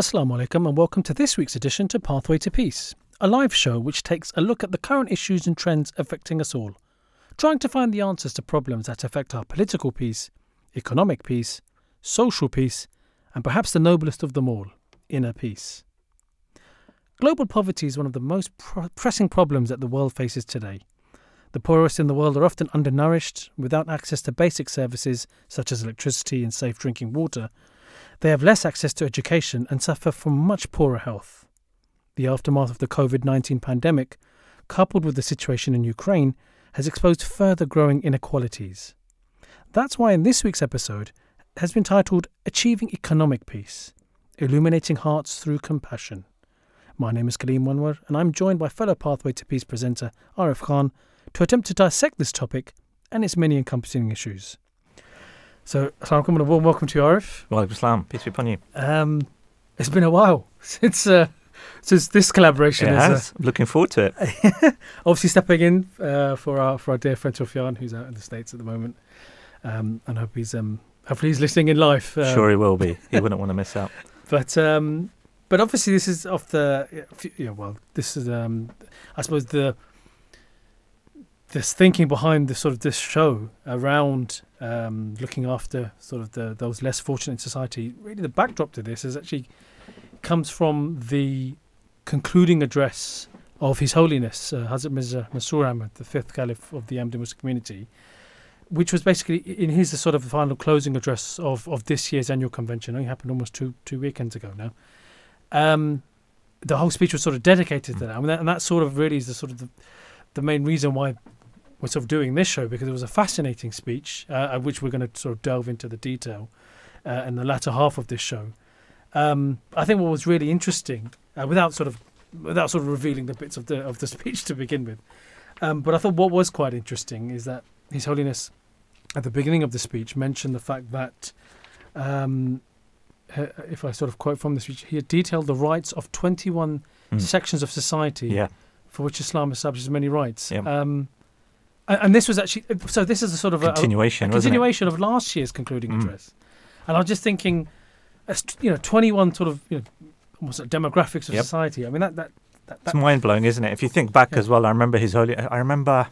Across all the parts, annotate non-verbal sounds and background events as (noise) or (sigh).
Assalamu alaikum and welcome to this week's edition to Pathway to Peace, a live show which takes a look at the current issues and trends affecting us all, trying to find the answers to problems that affect our political peace, economic peace, social peace, and perhaps the noblest of them all, inner peace. Global poverty is one of the most pr- pressing problems that the world faces today. The poorest in the world are often undernourished, without access to basic services such as electricity and safe drinking water. They have less access to education and suffer from much poorer health. The aftermath of the COVID 19 pandemic, coupled with the situation in Ukraine, has exposed further growing inequalities. That's why in this week's episode has been titled Achieving Economic Peace Illuminating Hearts Through Compassion. My name is Kalim Anwer, and I'm joined by fellow Pathway to Peace presenter Arif Khan to attempt to dissect this topic and its many encompassing issues. So, Assalamu alaikum and a warm welcome to you, Arif. Walaikum salam. Peace be upon you. Um, it's been a while (laughs) since uh, since this collaboration. It is, uh, has. Looking forward to it. (laughs) obviously stepping in uh, for our for our dear friend Sufyan, who's out in the states at the moment, um, and hope he's um, hopefully he's listening in live. Uh, sure, he will be. He (laughs) wouldn't want to miss out. But um, but obviously this is off the yeah. Well, this is um, I suppose the this thinking behind the sort of this show around um, looking after sort of the those less fortunate in society. Really, the backdrop to this is actually comes from the concluding address of His Holiness uh, Hazrat Mirza Masroor Ahmad, the fifth Caliph of the Ahmadi Muslim community, which was basically in his sort of final closing address of, of this year's annual convention. It happened almost two two weekends ago now. Um, the whole speech was sort of dedicated to that, I mean, that, and that sort of really is the sort of the, the main reason why we're sort of doing this show because it was a fascinating speech, uh, which we're going to sort of delve into the detail uh, in the latter half of this show. Um, I think what was really interesting, uh, without sort of without sort of revealing the bits of the of the (laughs) speech to begin with, um, but I thought what was quite interesting is that His Holiness, at the beginning of the speech, mentioned the fact that. Um, if I sort of quote from the speech, he had detailed the rights of 21 Mm. sections of society Yeah. for which Islam establishes many rights. Yep. Um, and, and this was actually so. This is a sort of a, a, Continuation, continuation of last year's concluding Mm. address. And I was just thinking, you know, twenty-one sort of you know, almost like demographics of Yep. society. I mean, that that that, it? that It's mind blowing, isn't it? If you think back Yeah. as well, I remember his holy. I remember.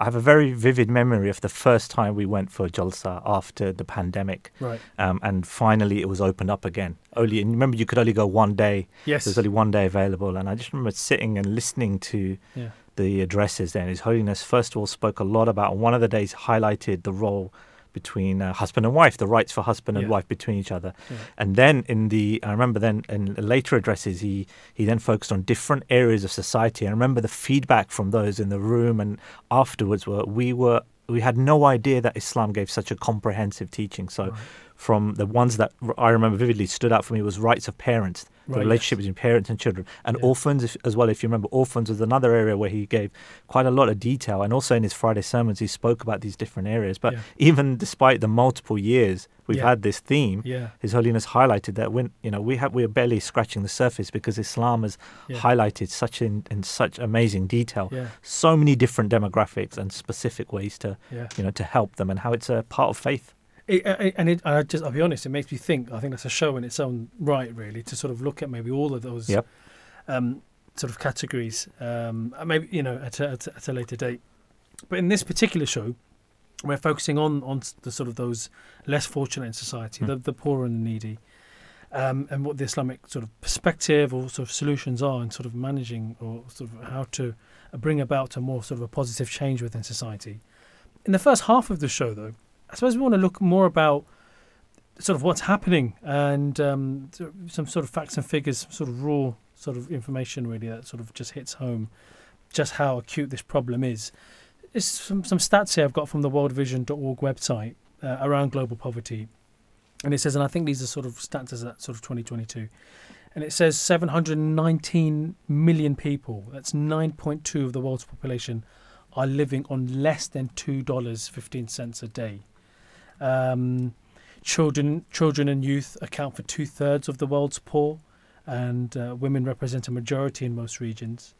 I have a very vivid memory of the first time we went for Jalsa after the pandemic, right. um, and finally it was opened up again. Only, and remember, you could only go one day. Yes. There was only one day available, and I just remember sitting and listening to yeah. The addresses then. His Holiness, first of all, spoke a lot about one of the days highlighted the role between uh, husband and wife, the rights for husband and Yeah. wife between each other. Yeah. And then in the, I remember then in later addresses, he he then focused on different areas of society. I remember the feedback from those in the room and afterwards were we were we had no idea that Islam gave such a comprehensive teaching. So. Right. From the ones that I remember vividly stood out for me was rights of parents, the Right, relationship yes. between parents and children, and Yeah. orphans if, as well. If you remember, orphans was another area where he gave quite a lot of detail, and also in his Friday sermons he spoke about these different areas. But Yeah. even despite the multiple years we've Yeah. had this theme, Yeah. His Holiness highlighted that when you know we have we are barely scratching the surface because Islam has highlighted such in, in such amazing detail, so many different demographics and specific ways to you know to help them, and how it's a part of faith. It, it, and it, I just, I'll be honest, it makes me think. I think that's a show in its own right, really, to sort of look at maybe all of those Yep. um, sort of categories, um, maybe you know at a, at, a, at a later date. But in this particular show, we're focusing on on the sort of those less fortunate in society, Mm. the the poor and the needy, um, and what the Islamic sort of perspective or sort of solutions are in sort of managing or sort of how to bring about a more sort of a positive change within society. In the first half of the show, though, I suppose we want to look more about sort of what's happening and um, some sort of facts and figures, sort of raw sort of information really that sort of just hits home just how acute this problem is. It's some, some stats here I've got from the worldvision.org website uh, around global poverty. And it says, and I think these are sort of stats as at sort of 2022. And it says 719 million people, that's 9.2 of the world's population, are living on less than $2.15 a day. Um, children, children and youth account for two thirds of the world's poor, and uh, women represent a majority in most regions.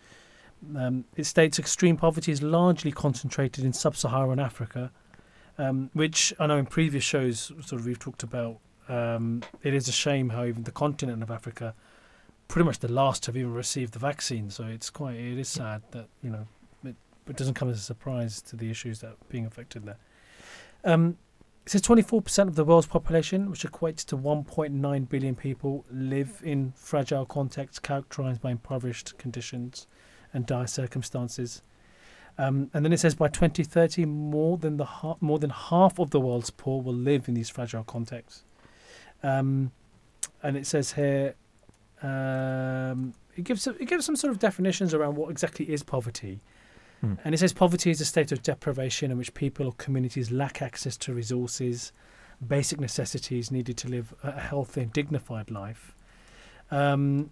Um, it states extreme poverty is largely concentrated in sub-Saharan Africa, um, which I know in previous shows, sort of we've talked about um, it is a shame how even the continent of Africa, pretty much the last have even received the vaccine. So it's quite it is sad that you know it, it doesn't come as a surprise to the issues that are being affected there. It says 24% of the world's population, which equates to 1.9 billion people, live in fragile contexts characterized by impoverished conditions and dire circumstances. Um, and then it says by 2030, more than the ha- more than half of the world's poor will live in these fragile contexts. Um, and it says here, um, it gives it gives some sort of definitions around what exactly is poverty. Hmm. And it says poverty is a state of deprivation in which people or communities lack access to resources, basic necessities needed to live a healthy and dignified life. Um,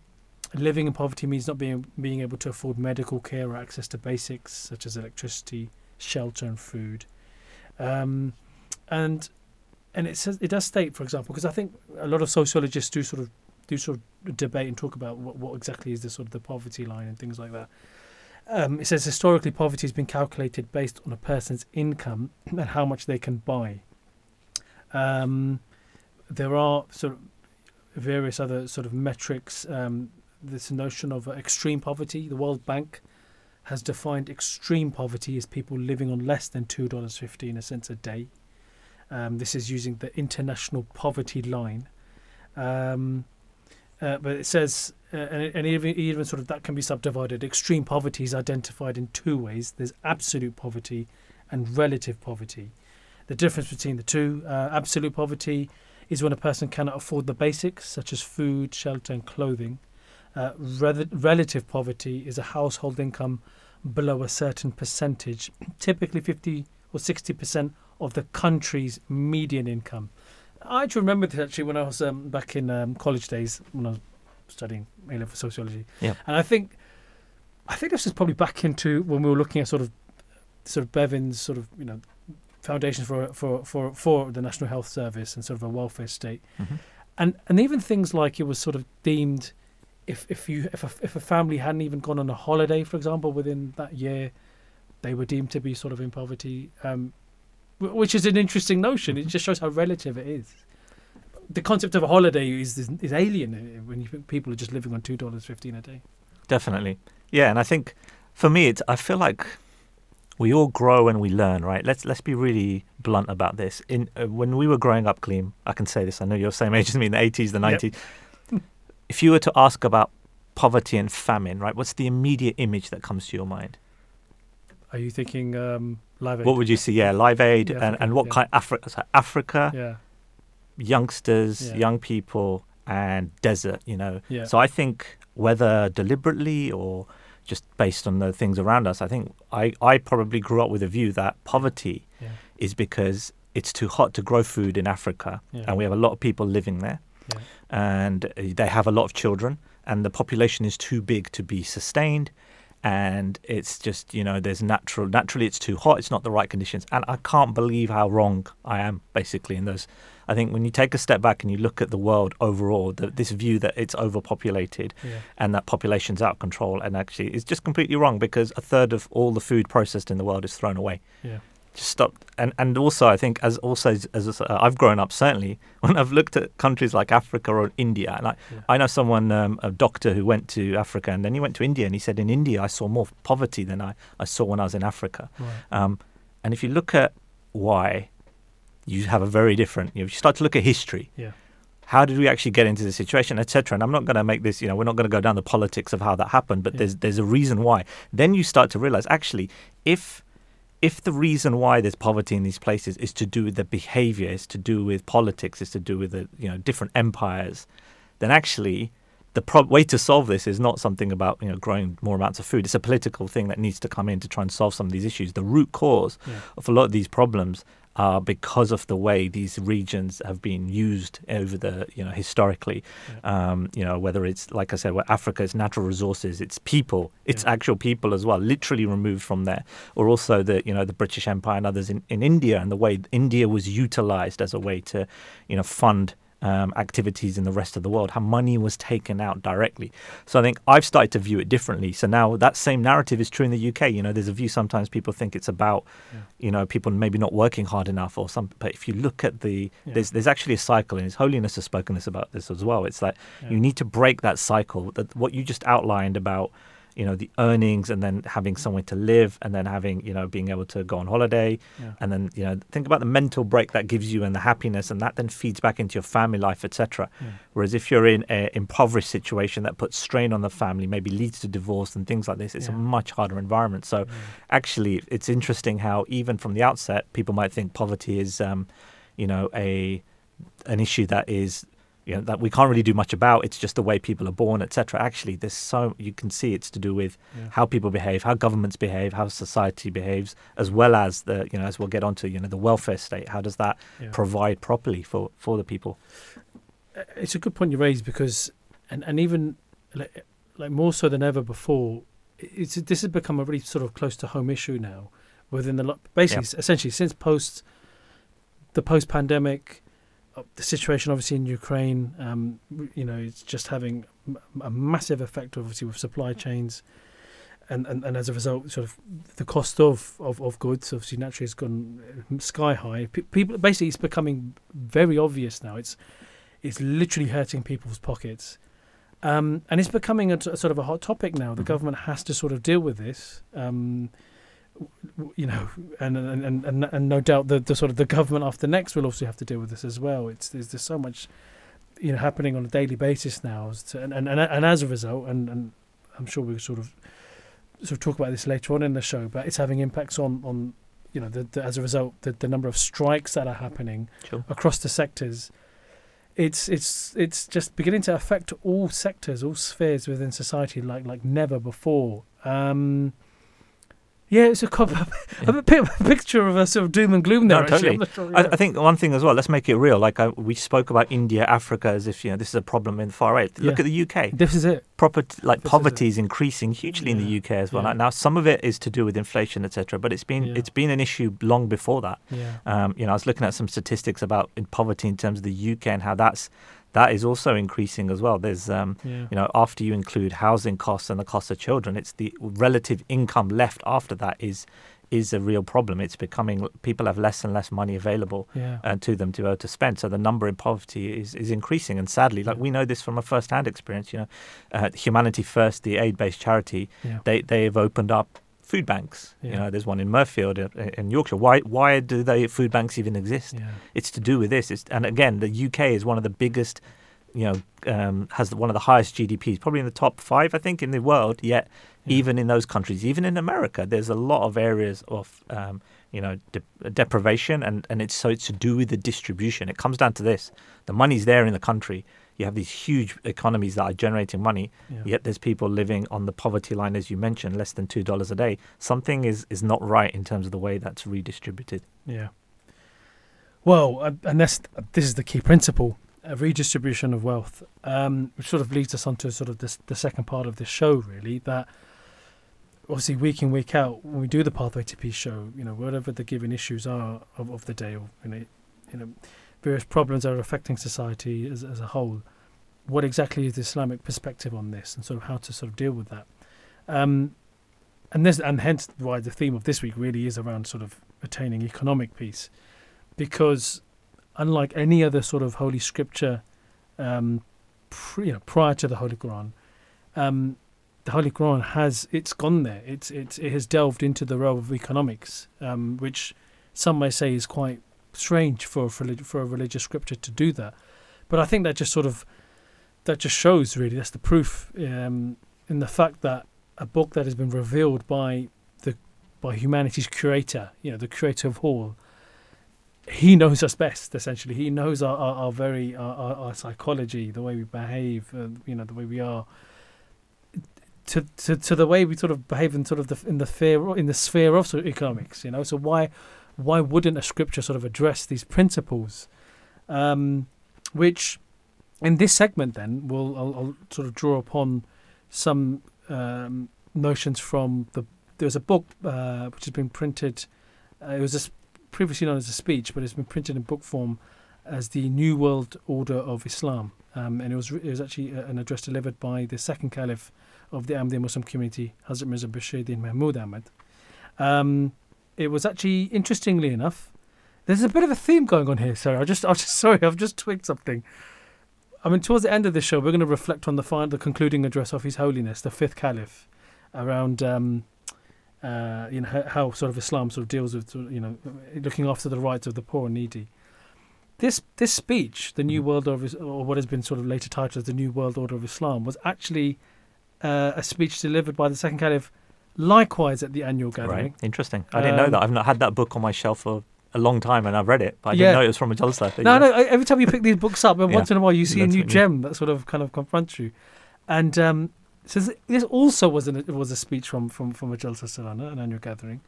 living in poverty means not being being able to afford medical care or access to basics such as electricity, shelter, and food. Um, and and it says it does state, for example, because I think a lot of sociologists do sort of do sort of debate and talk about what, what exactly is the sort of the poverty line and things like that. Um, it says historically poverty has been calculated based on a person's income (clears throat) and how much they can buy. Um, there are sort of various other sort of metrics. Um, this notion of uh, extreme poverty. The World Bank has defined extreme poverty as people living on less than two dollars fifteen cents a day. Um, this is using the international poverty line. Um, uh, but it says, uh, and, and even, even sort of that can be subdivided. Extreme poverty is identified in two ways there's absolute poverty and relative poverty. The difference between the two uh, absolute poverty is when a person cannot afford the basics, such as food, shelter, and clothing. Uh, re- relative poverty is a household income below a certain percentage, typically 50 or 60% of the country's median income. I actually remember this actually when I was um, back in um, college days when I was studying A level sociology. Yeah. And I think, I think this is probably back into when we were looking at sort of, sort of Bevan's sort of you know, foundations for for for for the National Health Service and sort of a welfare state, Mhm. and and even things like it was sort of deemed, if if you if a, if a family hadn't even gone on a holiday, for example, within that year, they were deemed to be sort of in poverty. Um, which is an interesting notion. It just shows how relative it is. The concept of a holiday is is, is alien uh, when you people are just living on two dollars fifteen a day. Definitely. Yeah, and I think for me, it's I feel like we all grow and we learn, right? Let's let's be really blunt about this. In uh, when we were growing up, Kalim, I can say this. I know you're the same (laughs) age as me in the 80s, the Yep. 90s. if you were to ask about poverty and famine, right? What's the immediate image that comes to your mind? Are you thinking um, live? Aid? What would you see? Yeah, Live Aid Yeah, and, Africa, and what yeah. kind Africa? So Africa, Yeah, youngsters, Yeah. young people, and desert. You know, yeah, So I think whether deliberately or just based on the things around us, I think I, I probably grew up with a view that poverty yeah, is because it's too hot to grow food in Africa and we have a lot of people living there. And uh, they have a lot of children and the population is too big to be sustained and it's just you know there's natural naturally it's too hot it's not the right conditions and i can't believe how wrong i am basically in those i think when you take a step back and you look at the world overall the, this view that it's overpopulated yeah. and that population's out of control and actually it's just completely wrong because a third of all the food processed in the world is thrown away Yeah. just stop and and also i think as also as, as uh, i've grown up certainly (laughs) when i've looked at countries like africa or india and i Yeah. i know someone um, a doctor who went to africa and then he went to india and he said in india i saw more poverty than i i saw when i was in africa Right. um, and if you look at why you have a very different you, know, you start to look at history Yeah. how did we actually get into this situation etc and i'm not going to make this you know we're not going to go down the politics of how that happened but Yeah. there's there's a reason why then you start to realize actually if if the reason why there's poverty in these places is to do with the behavior is to do with politics is to do with the you know different empires then actually the pro- way to solve this is not something about you know growing more amounts of food it's a political thing that needs to come in to try and solve some of these issues the root cause Yeah. of a lot of these problems because of the way these regions have been used over the you know historically. Um, you know whether it's like I said where Africa it's natural resources it's people it's Yeah. actual people as well literally removed from there. Or also the you know the British Empire and others in, in India and the way India was utilized as a way to you know fund um, activities in the rest of the world, how money was taken out directly. So I think I've started to view it differently. So now that same narrative is true in the UK. You know, there's a view sometimes people think it's about, Yeah. you know, people maybe not working hard enough or some. But if you look at the, Yeah. there's there's actually a cycle, and His Holiness has spoken this about this as well. It's like Yeah. you need to break that cycle. That what you just outlined about you know the earnings and then having somewhere to live and then having you know being able to go on holiday Yeah. and then you know think about the mental break that gives you and the happiness and that then feeds back into your family life etc Yeah. whereas if you're in an impoverished situation that puts strain on the family maybe leads to divorce and things like this it's Yeah. a much harder environment so actually it's interesting how even from the outset people might think poverty is um, you know a an issue that is you know that we can't really do much about it's just the way people are born etc actually there's so you can see it's to do with Yeah. how people behave how governments behave how society behaves as well as the you know as we'll get onto you know the welfare state how does that Yeah. provide properly for for the people Uh, it's a good point you raise because, and and even like, like more so than ever before, it's this has become a really sort of close to home issue now. Within the basically, essentially since post the post pandemic, the situation obviously in Ukraine, um, you know, it's just having a massive effect obviously with supply chains. And, and, and as a result, sort of the cost of, of, of goods obviously naturally has gone uh, sky high. Pe- people basically it's becoming very obvious now. It's it's literally hurting people's pockets. Um, and it's becoming a, t- a sort of a hot topic now. The Mhm. government has to sort of deal with this, um, you know, and and, and, and no doubt the, the sort of the government after next will also have to deal with this as well. It's there's, there's so much, you know, happening on a daily basis now, as to, and, and and and as a result, and and I'm sure we'll sort of sort of talk about this later on in the show, but it's having impacts on on you know the, the as a result the, the number of strikes that are happening sure across the sectors. It's it's it's just beginning to affect all sectors, all spheres within society like like never before. Um, yeah, it's a, co- (laughs) a, bit- a picture of a sort of doom and gloom there. No, actually. totally. I'm sure, yeah. I think one thing as well. Let's make it real. Like I, we spoke about India, Africa, as if you know this is a problem in the far right. Look Yeah. at the UK. this is it. Proper like This is poverty it. is increasing hugely in the UK as well. Yeah. Now some of it is to do with inflation, etc. But it's been Yeah. it's been an issue long before that. Yeah, Um, you know, I was looking at some statistics about in poverty in terms of the UK and how that's that is also increasing as well. There's um, yeah, you know after you include housing costs and the cost of children, it's the relative income left after that is is a real problem. It's becoming people have less and less money available yeah, uh, to them to be able to spend. So the number in poverty is, is increasing. And sadly, like we know this from a first hand experience, you know, uh, Humanity First, the aid based charity, yeah. they, they've opened up food banks. You know, there's one in Mirfield in, in Yorkshire. Why, why do they food banks even exist? yeah. It's to do with this. It's, and again, the UK is one of the biggest, you know, um, has one of the highest GDPs, probably in the top five, I think, in the world. Yet, Yeah. even in those countries, even in America, there's a lot of areas of, um, you know, de- deprivation, and, and it's so it's to do with the distribution. It comes down to this: the money's there in the country. You have these huge economies that are generating money, yeah. yet there's people living on the poverty line, as you mentioned, less than two dollars a day. Something is is not right in terms of the way that's redistributed. Yeah. Well, uh, and that's this is the key principle: a redistribution of wealth, um, which sort of leads us on to sort of this, the second part of this show, really. That obviously week in week out, when we do the Pathway to Peace show, you know, whatever the given issues are of, of the day, or you know, you know, various problems that are affecting society as as a whole, what exactly is the Islamic perspective on this, and sort of how to sort of deal with that. Um, and this, and hence why the theme of this week really is around sort of attaining economic peace, because unlike any other sort of holy scripture, um, pr- you know, prior to the Holy Quran, um, the Holy Quran has it's gone there. It's it's it has delved into the realm of economics, um, which some may say is quite strange for for, for a religious scripture to do that. But I think that just sort of that just shows really that's the proof um, in the fact that a book that has been revealed by the by humanity's creator, you know, the creator of all, he knows us best. Essentially, he knows our our, our very our, our, our psychology, the way we behave, uh, you know, the way we are. To, to to the way we sort of behave in sort of the in the sphere in the sphere of economics, you know. So why why wouldn't a scripture sort of address these principles, um, which in this segment then we'll I'll, I'll sort of draw upon some um, notions from the there's a book uh, which has been printed. Uh, it was a, previously known as a speech, but it's been printed in book form as the New World Order of Islam, um, and it was it was actually uh, an address delivered by the second caliph of the Ahmadiyya Muslim community, Hazrat Mirza Bashiruddin Mahmud Ahmad. Um, it was actually interestingly enough, there's a bit of a theme going on here. Sorry, I just I just (laughs) sorry I've just twigged something. I mean, towards the end of this show, we're going to reflect on the final, the concluding address of His Holiness, the fifth caliph, around um, uh, you know how, how sort of Islam sort of deals with you know looking after the rights of the poor and needy. This this speech, the New Mhm. World Order, or what has been sort of later titled as the New World Order of Islam, was actually uh, a speech delivered by the second caliph, likewise at the annual gathering. Right. Interesting. I didn't know Um, that. I've not had that book on my shelf for a long time, and I've read it, but I Yeah. didn't know it was from a Jalsa. No, no. Every time you pick these books up, and Yeah. once in a while you see a new gem that sort of kind of confronts you. And um, so this- also was an, was a speech from from from a Jalsa Salana, an annual gathering,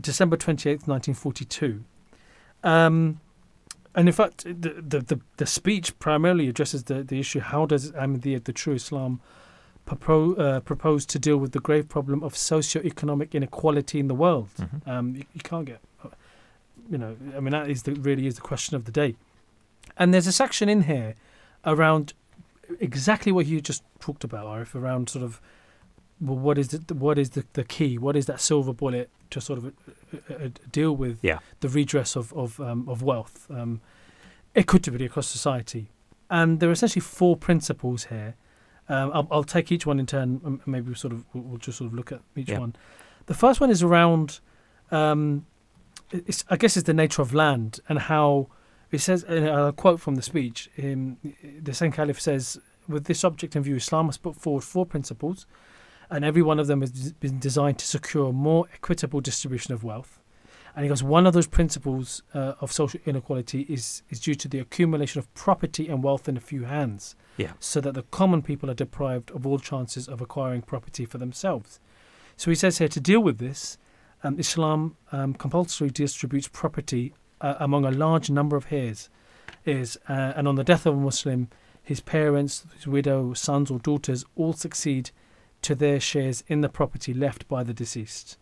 December twenty eighth, nineteen forty two. Um, and in fact, the, the the the speech primarily addresses the the issue: how does Ahmadiyya, the true Islam, propose uh, propose to deal with the grave problem of socio-economic inequality in the world? Mhm. Um, you, you can't get, you know, I mean that is the, really is the question of the day. And there's a section in here around exactly what you just talked about, Arif, around sort of well, what is the what is the, the key? What is that silver bullet to sort of uh, uh, uh, deal with Yeah. the redress of of um, of wealth, um, equity across society? And there are essentially four principles here. Um, I'll, I'll take each one in turn. and Maybe we sort of we'll, just sort of look at each Yeah. one. The first one is around, um, it's, I guess, it's the nature of land and how it says. And I'll quote from the speech. Um, the second caliph says, "With this object in view, Islam has put forward four principles, and every one of them has been designed to secure a more equitable distribution of wealth." And he goes, one of those principles uh, of social inequality is is due to the accumulation of property and wealth in a few hands Yeah. so that the common people are deprived of all chances of acquiring property for themselves. So he says here to deal with this, um, Islam um, compulsorily distributes property uh, among a large number of heirs, heirs uh, and on the death of a Muslim, his parents, his widow, sons, or daughters all succeed to their shares in the property left by the deceased.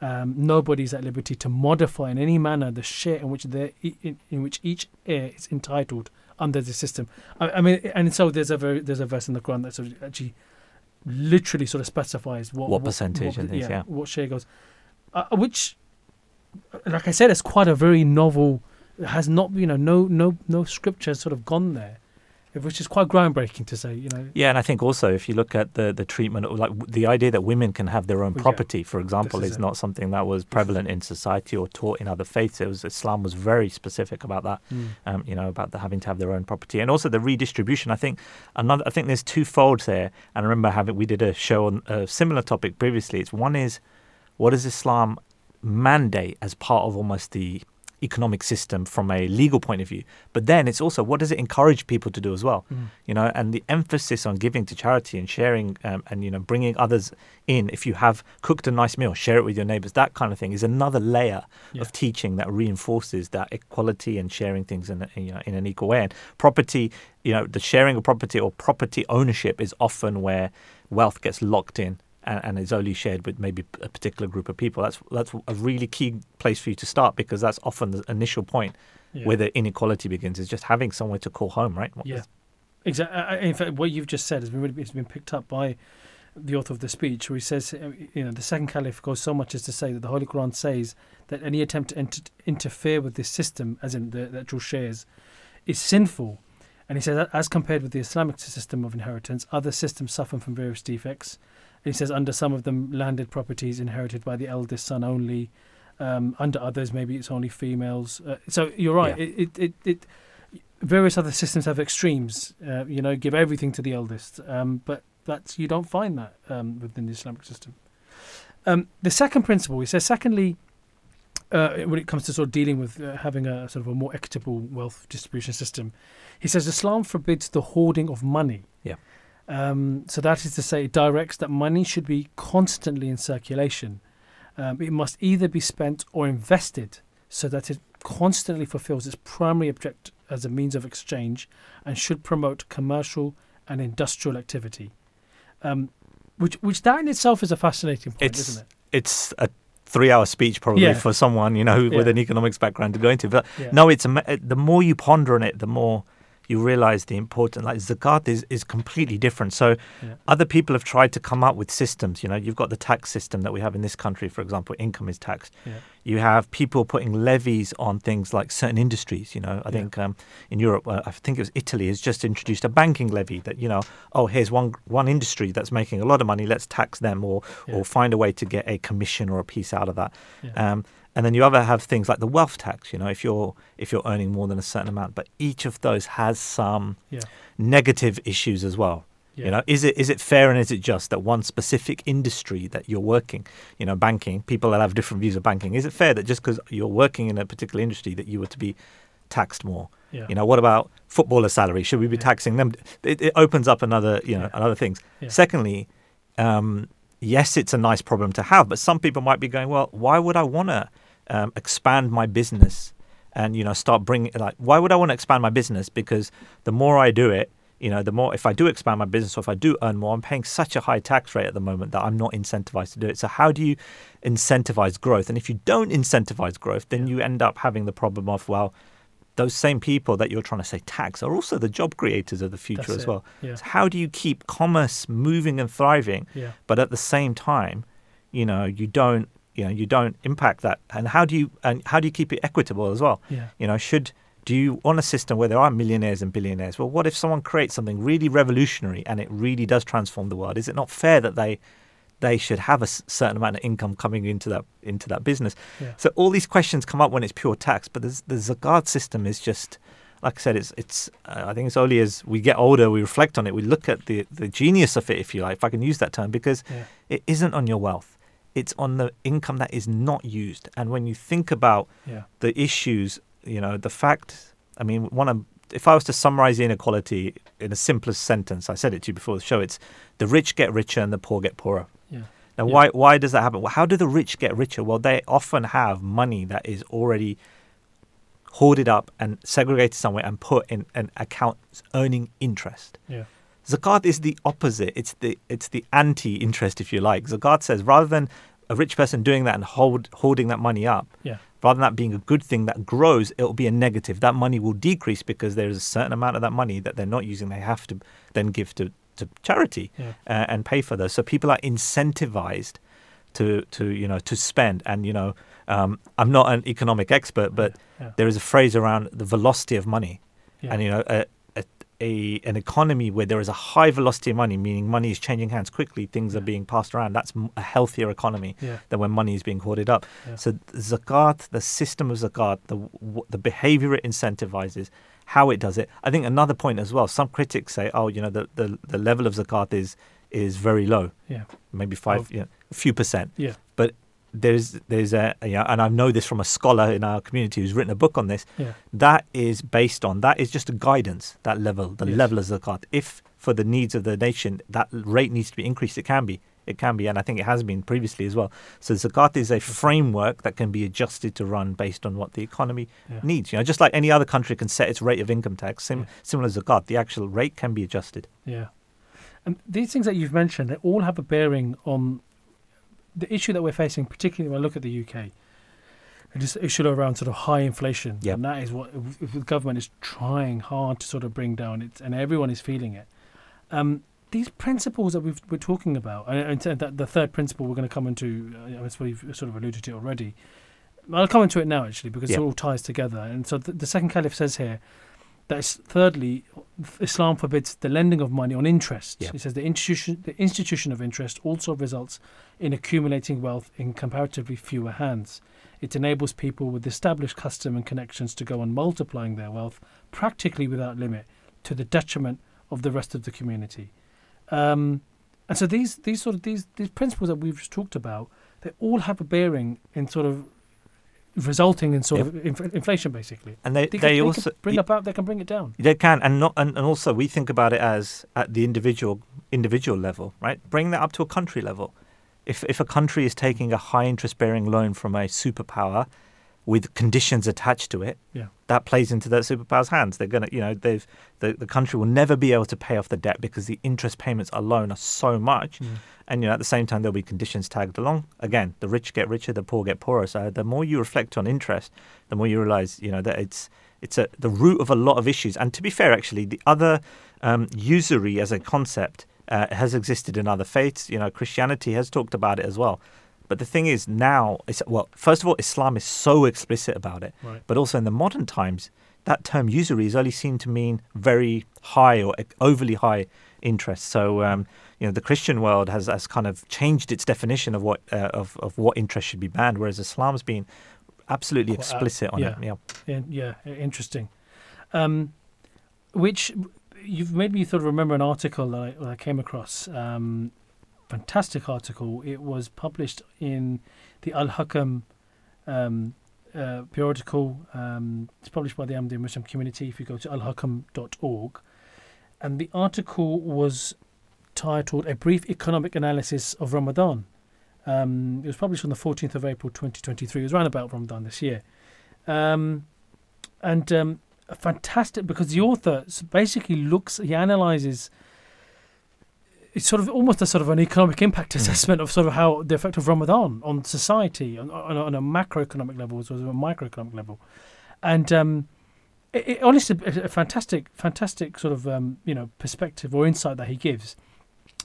Um, nobody is at liberty to modify in any manner the share in which they in, in which each heir is entitled under the system. I, I mean, and so there's a very, there's a verse in the Quran that sort of actually literally sort of specifies what What percentage and things, yeah. what share goes, uh, which, like I said, it's quite a very novel. Has not you know no no no scripture has sort of gone there, which is quite groundbreaking to say you know. Yeah, and I think also if you look at the the treatment, like the idea that women can have their own Well, yeah. property, for example, is is not something that was prevalent in society or taught in other faiths. It was Islam was very specific about that. um, you know, about the having to have their own property, and also the redistribution. I think another. I think there's two folds there. And I remember having we did a show on a similar topic previously. It's one is what does Islam mandate as part of almost the economic system from a legal point of view, but then it's also what does it encourage people to do as well Mm. you know and the emphasis on giving to charity and sharing um, and you know bringing others in if you have cooked a nice meal share it with your neighbors that kind of thing is another layer Yeah. of teaching that reinforces that equality and sharing things in, a, you know, in an equal way and property you know the sharing of property or property ownership is often where wealth gets locked in and, and is only shared with maybe a particular group of people that's that's a really key place for you to start because that's often the initial point Yeah. where the inequality begins is just having somewhere to call home right What Yeah. is- Exactly. In fact, what you've just said has been really, it's been picked up by the author of the speech, where he says, uh, you know, the second caliph goes so much as to say that the Holy Quran says that any attempt to enter, interfere with this system, as in the, the actual shares, is sinful. And he says that as compared with the Islamic system of inheritance, other systems suffer from various defects. He says under some of them, landed properties inherited by the eldest son only. Um, under others, maybe it's only females. Uh, so you're right. Yeah. It, it, it, it various other systems have extremes. Uh, you know, give everything to the eldest, um, but that's you don't find that um, within the Islamic system. Um, the second principle, he says, secondly, uh, when it comes to sort of dealing with uh, having a sort of a more equitable wealth distribution system, he says Islam forbids the hoarding of money. Yeah. Um, so that is to say, it directs that money should be constantly in circulation. Um, it must either be spent or invested so that it constantly fulfills its primary object as a means of exchange and should promote commercial and industrial activity. Um, which, which that in itself is a fascinating point, It's- isn't it? it's a three-hour speech probably Yeah. for someone you know with Yeah. an economics background to go into. But Yeah. no, it's a, the more you ponder on it, the more you realize the importance. Like zakat is is completely different. So Yeah. other people have tried to come up with systems. You know, you've got the tax system that we have in this country, for example, income is taxed. Yeah. You have people putting levies on things like certain industries. You know, I Yeah. think um, in Europe, uh, I think it was Italy, has just introduced a banking levy that you know, oh, here's one one industry that's making a lot of money, let's tax them, or or find a way to get a commission or a piece out of that. Um, and then you other have things like the wealth tax. You know, if you're if you're earning more than a certain amount, but each of those has some Yeah. negative issues as well. Yeah. You know, is it is it fair and is it just that one specific industry that you're working, you know, banking, people that have different views of banking, is it fair that just because you're working in a particular industry that you were to be taxed more? Yeah. You know, what about footballer salary? Should we be Yeah. taxing them? It, it opens up another, you know, another things. Secondly, um, yes, it's a nice problem to have, but some people might be going, well, why would I want to um, expand my business and you know start bringing like why would I want to expand my business? Because the more I do it, you know, the more if I do expand my business or if I do earn more, I'm paying such a high tax rate at the moment that I'm not incentivized to do it. So how do you incentivize growth? And if you don't incentivize growth, then you end up having the problem of well. Those same people that you're trying to say tax are also the job creators of the future That's as it. well. Yeah. So how do you keep commerce moving and thriving, Yeah. but at the same time, you know, you don't, you know, you don't impact that. And how do you and how do you keep it equitable as well? Yeah. You know, should do you want a system where there are millionaires and billionaires? Well, what if someone creates something really revolutionary and it really does transform the world? Is it not fair that they they should have a certain amount of income coming into that into that business? Yeah. So all these questions come up when it's pure tax, but the, the zakat system is just, like I said, it's it's. Uh, I think it's only as we get older we reflect on it, we look at the the genius of it, if you like, if I can use that term, because Yeah. it isn't on your wealth, it's on the income that is not used. And when you think about Yeah. the issues, you know, the fact. I mean, one of if I was to summarize inequality in a simplest sentence, I said it to you before the show. It's the rich get richer and the poor get poorer. Yeah. Now, Yeah. why why does that happen? Well, how do the rich get richer? Well, they often have money that is already hoarded up and segregated somewhere and put in an account earning interest. Yeah. Zakat is the opposite. It's the it's the anti-interest, if you like. Zakat says rather than a rich person doing that and hold hoarding that money up, Yeah. rather than that being a good thing that grows, it will be a negative. That money will decrease because there is a certain amount of that money that they're not using. They have to then give to, to charity Yeah. uh, and pay for those. So people are incentivized to to you know to spend. And you know, um, I'm not an economic expert, but Yeah. there is a phrase around the velocity of money, Yeah. and you know. A, a, an economy where there is a high velocity of money, meaning money is changing hands quickly, things are being passed around. That's a healthier economy Yeah. than when money is being hoarded up. Yeah. So zakat, the system of zakat, the the behavior it incentivizes, how it does it. I think another point as well. Some critics say, oh, you know, the, the, the level of zakat is is very low, Yeah. maybe five, you know, a few percent. Yeah. But there's there's a yeah, and I know this from a scholar in our community who's written a book on this. Yeah. That is based on that is just a guidance. That level, the Yes. level of zakat. If for the needs of the nation that rate needs to be increased, it can be. It can be, and I think it has been previously as well. So zakat is a framework that can be adjusted to run based on what the economy Yeah. needs. You know, just like any other country can set its rate of income tax, sim- Yeah. similar to zakat, the actual rate can be adjusted. Yeah. And these things that you've mentioned, they all have a bearing on the issue that we're facing, particularly when I look at the UK. It is issue around sort of high inflation. Yep. And that is what if the government is trying hard to sort of bring down it, and everyone is feeling it. Um, these principles that we've, we're talking about, and, and that the third principle we're going to come into, uh, as we've sort of alluded to already. I'll come into it now, actually, because Yeah. it all ties together. And so th- the second caliph says here that is, thirdly, Islam forbids the lending of money on interest. He says the institution, the institution of interest also results in accumulating wealth in comparatively fewer hands. It enables people with established custom and connections to go on multiplying their wealth practically without limit to the detriment of the rest of the community. Um, and so these these sort of these these principles that we've just talked about, they all have a bearing in sort of resulting in sort Yep. of inf- inflation, basically. And they, They, they, can, also can bring y- up out, they can bring it down. They can, and not, and, and also we think about it as at the individual individual level, right? Bring that up to a country level. If if a country is taking a high interest bearing loan from a superpower, with conditions attached to it, Yeah. that plays into that superpower's hands. They're gonna, you know, they've the, the country will never be able to pay off the debt because the interest payments alone are so much. Mm. And you know, at the same time, there'll be conditions tagged along. Again, the rich get richer, the poor get poorer. So the more you reflect on interest, the more you realize, you know, that it's it's a, the root of a lot of issues. And to be fair, actually, the other um, usury as a concept uh, has existed in other faiths. You know, Christianity has talked about it as well. But the thing is, now, it's, well, first of all, Islam is so explicit about it. Right. But also in the modern times, that term usury is only seen to mean very high or overly high interest. So, um, you know, the Christian world has, has kind of changed its definition of what uh, of, of what interest should be banned, whereas Islam's been absolutely Quite, uh, explicit on yeah. it. Yeah. Yeah, yeah, interesting. Um, which you've made me sort of remember an article that I, that I came across. Um, fantastic article. It was published in the Al Hakam um, uh, periodical. Um, it's published by the Ahmadiyya Muslim community. If you go to alhakam.org, and the article was titled "A Brief Economic Analysis of Ramadan." Um, it was published on the 14th of April 2023. It was around about Ramadan this year. Um, and um, fantastic because the author basically looks, he analyzes. It's sort of almost a sort of an economic impact Mhm. assessment of sort of how the effect of Ramadan on society on, on, a- on a macroeconomic level as well as a microeconomic level, and um, it, it, honestly, a, fantastic, fantastic sort of um, you know perspective or insight that he gives.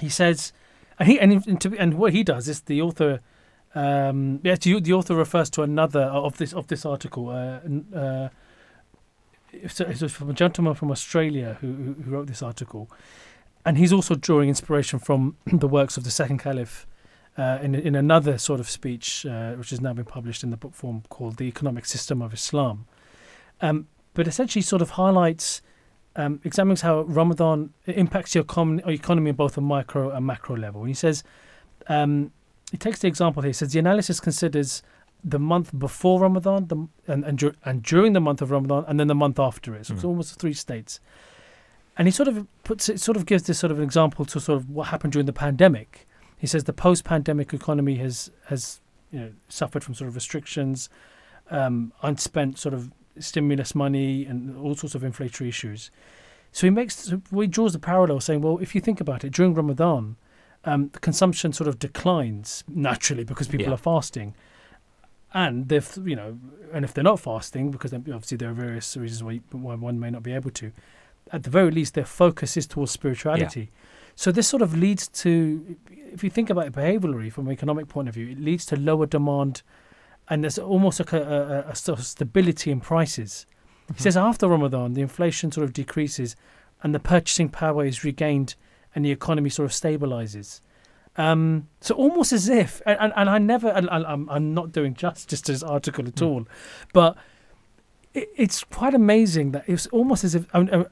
He says, and he and, and, to, and what he does is the author. Um, yeah, the, the author refers to another of this of this article. Uh, uh, from a gentleman from Australia who, who wrote this article, and he's also drawing inspiration from (clears throat) the works of the second caliph uh, in in another sort of speech, uh, which has now been published in the book form called "The Economic System of Islam." Um, but essentially, sort of highlights, um, examines how Ramadan impacts your econ- economy on both a micro and macro level. And he says. Um, he takes the example here. He says the analysis considers the month before Ramadan, the, and and, dur- and during the month of Ramadan, and then the month after it. So it's Mm. almost three states. And he sort of puts it, sort of gives this sort of an example to sort of what happened during the pandemic. He says the post-pandemic economy has has you know suffered from sort of restrictions, um, unspent sort of stimulus money, and all sorts of inflationary issues. So he makes so he draws the parallel, saying, well, if you think about it, during Ramadan, um, the consumption sort of declines naturally because people Yeah. are fasting, and if you know, and if they're not fasting, because obviously there are various reasons why, why one may not be able to, at the very least, their focus is towards spirituality. So this sort of leads to, if you think about it behaviorally from an economic point of view, it leads to lower demand, and there's almost like a, a, a sort of stability in prices. He says after Ramadan, the inflation sort of decreases, and the purchasing power is regained, and the economy sort of stabilizes. Um, so almost as if, and, and, I never, and, I'm, I'm not doing justice to this article at Mm. all, but it, it's quite amazing that it's almost as if, I mean,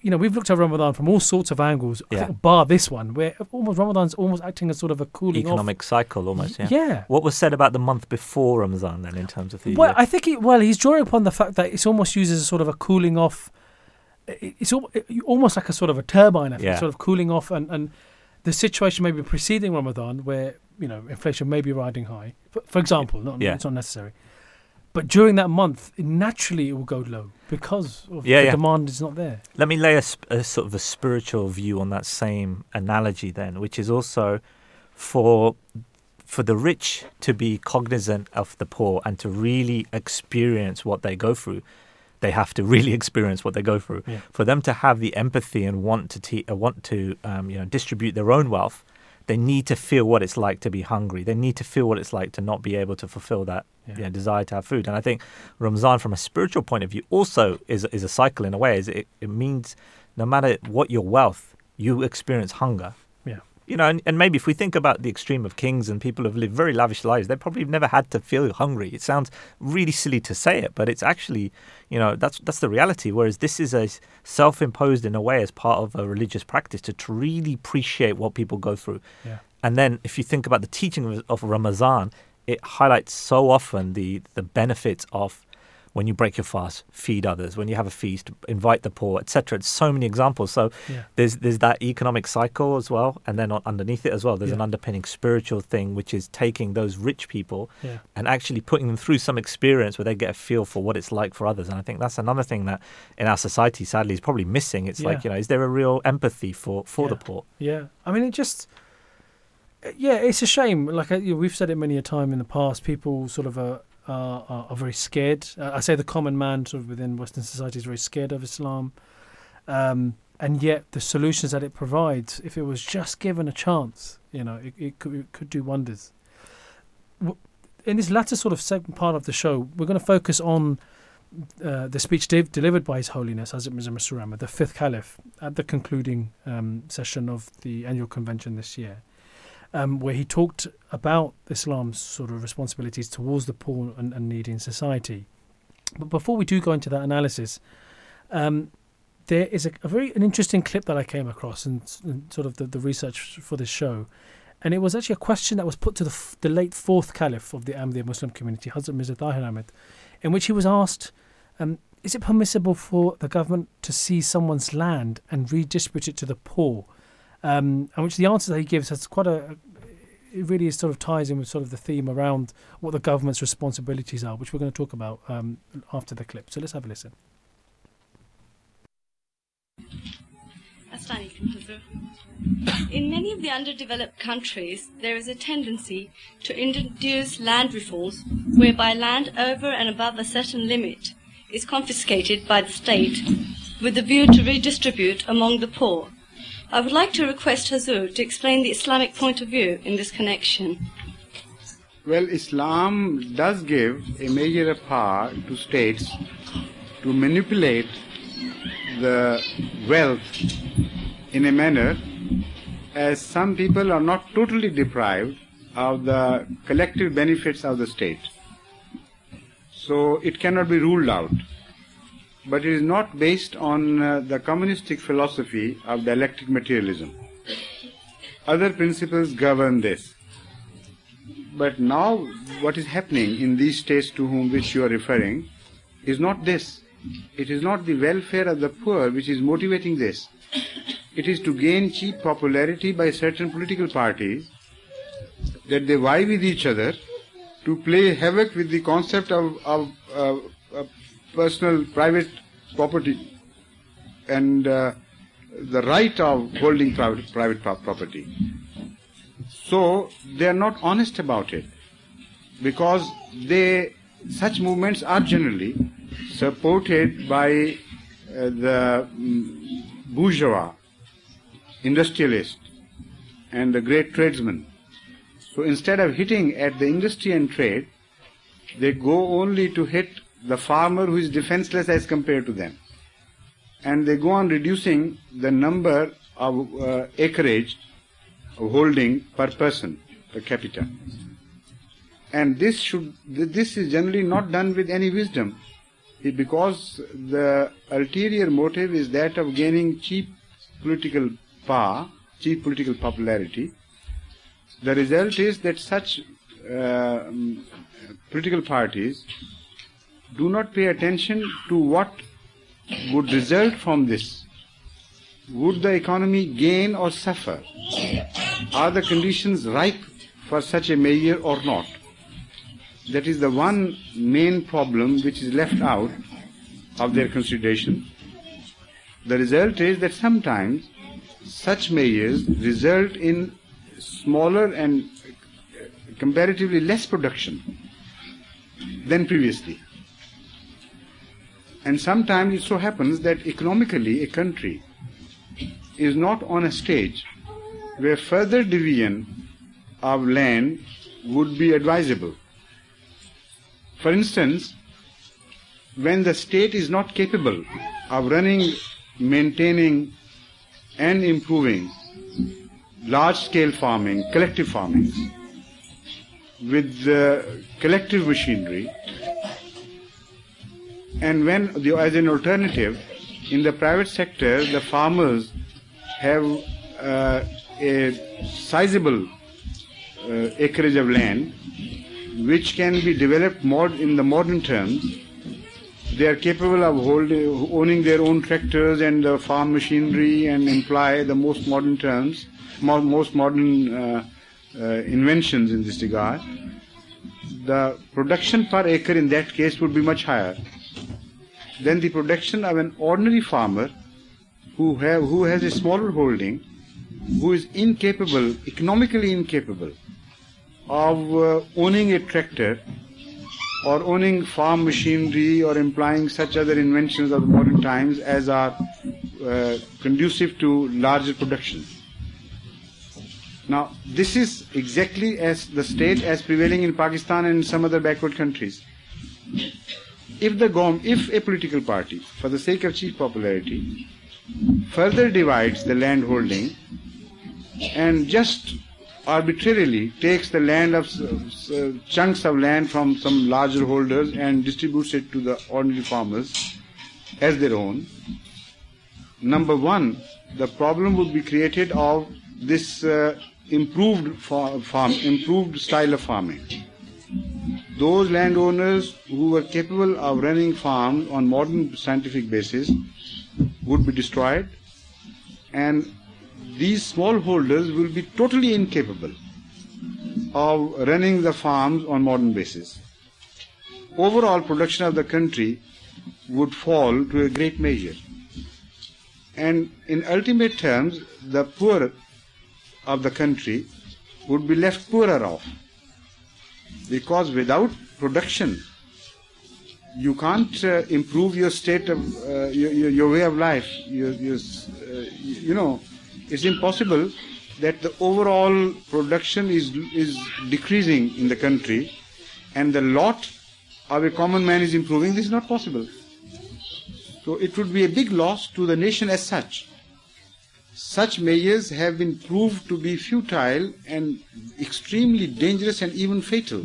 you know, we've looked at Ramadan from all sorts of angles, I think, bar this one, where almost Ramadan's almost acting as sort of a cooling Economic cycle almost, yeah. yeah. What was said about the month before Ramadan then in terms of the. Well, uh, I think he, well, he's drawing upon the fact that it's almost used as a sort of a cooling off. It's al- almost like a sort of a turbine effect, Yeah. sort of cooling off, and, and the situation maybe preceding Ramadan, where you know inflation may be riding high, for, for example, not Yeah. it's not necessary, but during that month, naturally it will go low because of Yeah, the yeah. demand is not there. Let me lay a, sp- a sort of a spiritual view on that same analogy then, which is also for for the rich to be cognizant of the poor and to really experience what they go through. They have to really (laughs) experience what they go through. Yeah. For them to have the empathy and want to te- uh, want to um, you know distribute their own wealth, they need to feel what it's like to be hungry. They need to feel what it's like to not be able to fulfill that Yeah. you know, desire to have food. And I think Ramzan, from a spiritual point of view, also is is a cycle in a way. Is it, it means no matter what your wealth, you experience hunger. You know, and, and maybe if we think about the extreme of kings and people who have lived very lavish lives, they probably have never had to feel hungry. It sounds really silly to say it, but it's actually, you know, that's that's the reality. Whereas this is a self-imposed in a way as part of a religious practice to, to really appreciate what people go through. Yeah. And then if you think about the teaching of, of Ramazan, it highlights so often the the benefits of when you break your fast, feed others. When you have a feast, invite the poor, etc. It's so many examples. So Yeah. there's there's that economic cycle as well, and then on, underneath it as well, there's an underpinning spiritual thing, which is taking those rich people Yeah. and actually putting them through some experience where they get a feel for what it's like for others. And I think that's another thing that in our society, sadly, is probably missing. It's Yeah. like you know, is there a real empathy for for the poor? Yeah, I mean, it just, yeah, it's a shame. Like uh, you know, we've said it many a time in the past, people sort of are are, are, very scared. I say the common man, sort of within Western society, is very scared of Islam, um, and yet the solutions that it provides, if it was just given a chance, you know, it, it could it could do wonders. In this latter sort of second part of the show, we're going to focus on. Uh, the speech de- delivered by His Holiness Hazrat Mirza Masroor the fifth caliph, at the concluding um, session of the annual convention this year, um, where he talked about Islam's sort of responsibilities towards the poor and, and needy in society. But before we do go into that analysis, um, there is a, a very an interesting clip that I came across in, in sort of the, the research for this show. And it was actually a question that was put to the, f- the late fourth caliph of the Ahmadiyya Muslim community, Hazrat Mirza Tahir Ahmad, in which he was asked, um, is it permissible for the government to seize someone's land and redistribute it to the poor? Um, and which the answer that he gives has quite a, it really is sort of ties in with sort of the theme around what the government's responsibilities are, which we're going to talk about um, after the clip. So let's have a listen. In many of the underdeveloped countries, there is a tendency to introduce land reforms whereby land over and above a certain limit is confiscated by the state with the view to redistribute among the poor. I would like to request Hazur to explain the Islamic point of view in this connection. Well, Islam does give a major power to states to manipulate the wealth in a manner as some people are not totally deprived of the collective benefits of the state. So it cannot be ruled out. But it is not based on uh, the communistic philosophy of dialectic materialism. Other principles govern this. But now what is happening in these states to whom which you are referring is not this. It is not the welfare of the poor which is motivating this. It is to gain cheap popularity by certain political parties that they vie with each other to play havoc with the concept of, of uh, personal private property and uh, the right of holding private, private property. So they are not honest about it because they such movements are generally supported by uh, the mm, bourgeois, industrialist, and the great tradesmen. So instead of hitting at the industry and trade, they go only to hit the farmer who is defenseless as compared to them. And they go on reducing the number of uh, acreage holding per person, per capita. And this should, this is generally not done with any wisdom, because the ulterior motive is that of gaining cheap political power, cheap political popularity. The result is that such uh, political parties do not pay attention to what would result from this. Would the economy gain or suffer? Are the conditions ripe for such a measure or not? That is the one main problem which is left out of their consideration. The result is that sometimes such measures result in smaller and comparatively less production than previously. And sometimes it so happens that economically a country is not on a stage where further division of land would be advisable. For instance, when the state is not capable of running, maintaining, and improving large scale farming, collective farming, with collective machinery, and when, the, as an alternative, in the private sector, the farmers have uh, a sizable uh, acreage of land which can be developed more in the modern terms. They are capable of holding, owning their own tractors and uh, farm machinery and employ the most modern terms, mo- most modern uh, uh, inventions in this regard, the production per acre in that case would be much higher than the production of an ordinary farmer who, have, who has a smaller holding, who is incapable, economically incapable, of uh, owning a tractor or owning farm machinery or employing such other inventions of the modern times as are uh, conducive to larger production. Now, this is exactly as the state as prevailing in Pakistan and some other backward countries. If the GOM, if a political party, for the sake of cheap popularity, further divides the land holding and just arbitrarily takes the land of uh, chunks of land from some larger holders and distributes it to the ordinary farmers as their own. Number one, the problem would be created of this uh, improved farm, improved style of farming. Those landowners who were capable of running farms on modern scientific basis would be destroyed and these smallholders will be totally incapable of running the farms on modern basis. Overall production of the country would fall to a great measure. And in ultimate terms, the poor of the country would be left poorer off. Because without production, you can't uh, improve your state of uh, your, your, your, way of life. Your, your, uh, you know, it's impossible that the overall production is is decreasing in the country, and the lot of a common man is improving. This is not possible. So it would be a big loss to the nation as such. Such measures have been proved to be futile and extremely dangerous and even fatal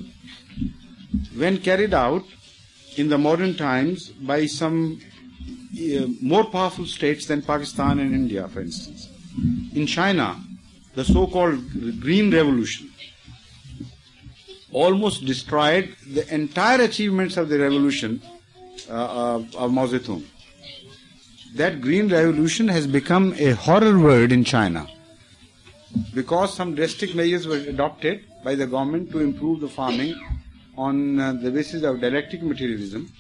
when carried out in the modern times by some uh, more powerful states than Pakistan and India, for instance. In China, the so-called Green Revolution almost destroyed the entire achievements of the revolution uh, of, of Mao Zedong. That Green Revolution has become a horror word in China. Because some drastic measures were adopted by the government to improve the farming on uh, the basis of dialectic materialism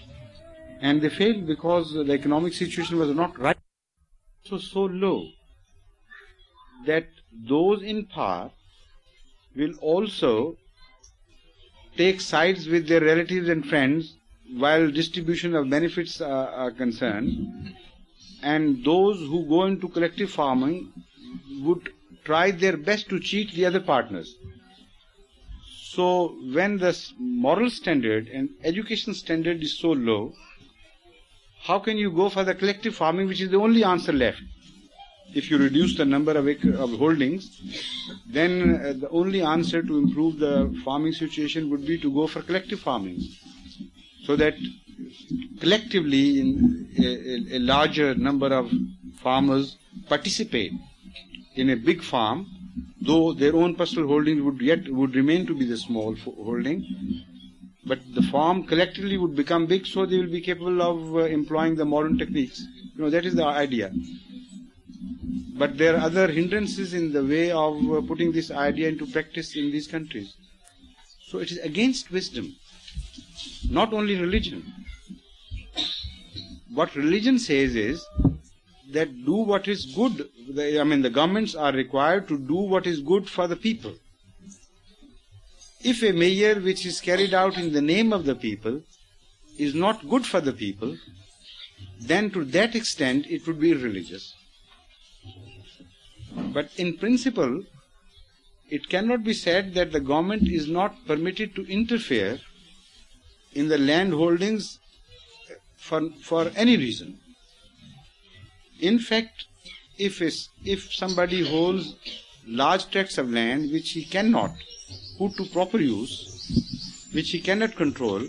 and they failed because the economic situation was not right. So so low that those in power will also take sides with their relatives and friends while distribution of benefits are, are concerned and those who go into collective farming would try their best to cheat the other partners so when the moral standard and education standard is so low, how can you go for the collective farming, which is the only answer left? If you reduce the number of, acre, of holdings, then uh, the only answer to improve the farming situation would be to go for collective farming, so that collectively in a, a larger number of farmers participate in a big farm though their own personal holdings would yet would remain to be the small holding, but the farm collectively would become big, so they will be capable of uh, employing the modern techniques. You know that is the idea. But there are other hindrances in the way of uh, putting this idea into practice in these countries. So it is against wisdom, not only religion. What religion says is that do what is good. I mean, the governments are required to do what is good for the people. If a measure which is carried out in the name of the people is not good for the people, then to that extent it would be religious. But in principle, it cannot be said that the government is not permitted to interfere in the land holdings for, for any reason. In fact, if, if somebody holds large tracts of land which he cannot put to proper use, which he cannot control,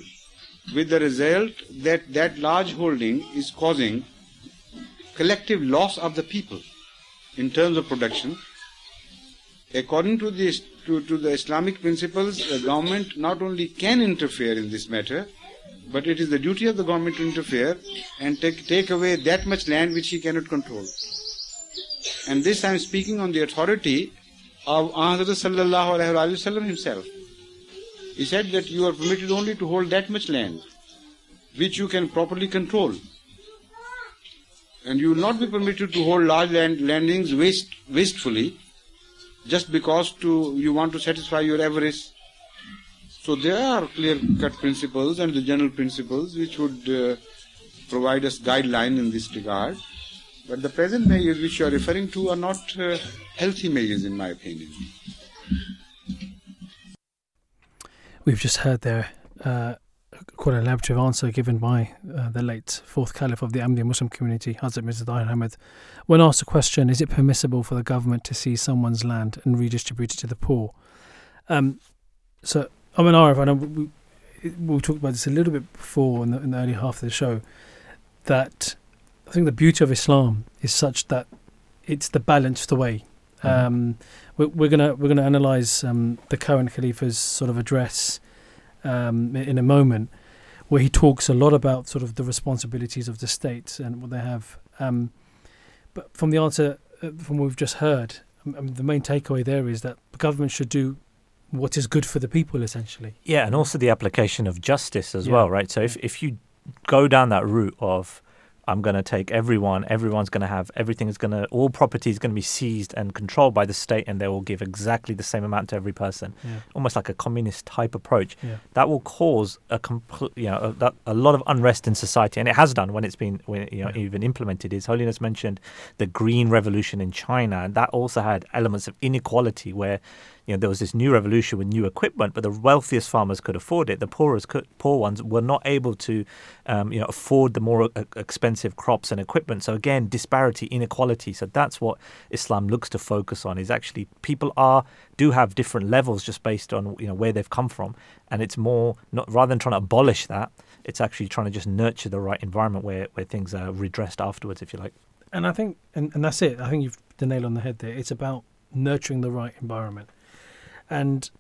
with the result that that large holding is causing collective loss of the people in terms of production. According to the, to, to the Islamic principles, the government not only can interfere in this matter, But it is the duty of the government to interfere and take, take away that much land which he cannot control. And this I am speaking on the authority of Hazrat Sallallahu Alaihi Wasallam himself. He said that you are permitted only to hold that much land which you can properly control. And you will not be permitted to hold large land, landings waste, wastefully just because to, you want to satisfy your avarice. So there are clear-cut principles and the general principles which would uh, provide us guideline in this regard. But the present measures which you are referring to are not uh, healthy measures in my opinion. We've just heard there uh, quite a elaborate answer given by uh, the late fourth caliph of the Ahmadiyya Muslim community, Hazrat Mirza Tahir Ahmad. When asked the question, is it permissible for the government to seize someone's land and redistribute it to the poor? Um, so, I mean, Arif, I know we, we talked about this a little bit before in the, in the early half of the show, that I think the beauty of Islam is such that it's the balanced way. Mhm. Um, we're, we're gonna we're gonna analyze um, the current Khalifa's sort of address um, in a moment, where he talks a lot about sort of the responsibilities of the state and what they have. Um, but from the answer uh, from what we've just heard, um, um, the main takeaway there is that the government should do what is good for the people, essentially. Yeah, and also the application of justice as Yeah. well, right? So if, if you go down that route of I'm going to take everyone, everyone's going to have everything is going to all property is going to be seized and controlled by the state, and they will give exactly the same amount to every person, Yeah. almost like a communist type approach. Yeah. That will cause a complete, you know, a, a lot of unrest in society, and it has done when it's been, when you know, even implemented. His Holiness mentioned the Green Revolution in China, and that also had elements of inequality where you know there was this new revolution with new equipment, but the wealthiest farmers could afford it. The poorest, could, poor ones, were not able to, um, you know, afford the more uh, expensive crops and equipment. So again, disparity, inequality. So that's what Islam looks to focus on. Is actually people are do have different levels just based on you know where they've come from, and it's more not rather than trying to abolish that, it's actually trying to just nurture the right environment where where things are redressed afterwards, if you like. And I think, and, and that's it. I think you've the nail on the head there. It's about nurturing the right environment. And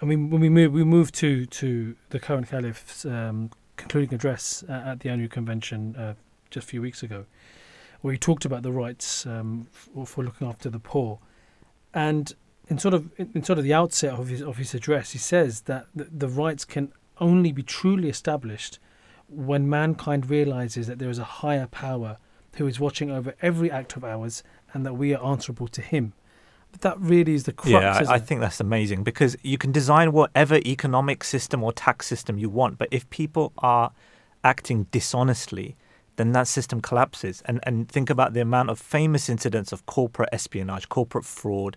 I mean, when we move, we move to to the current caliph's um, concluding address uh, at the annual convention uh, just a few weeks ago, where he talked about the rights um, for, for looking after the poor, and in sort of in, sort of the outset of his of his address, he says that the rights can only be truly established when mankind realizes that there is a higher power who is watching over every act of ours and that we are answerable to him. But that really is the crux. yeah, I, I think that's amazing because you can design whatever economic system or tax system you want, but if people are acting dishonestly, then that system collapses. And and think about the amount of famous incidents of corporate espionage, corporate fraud,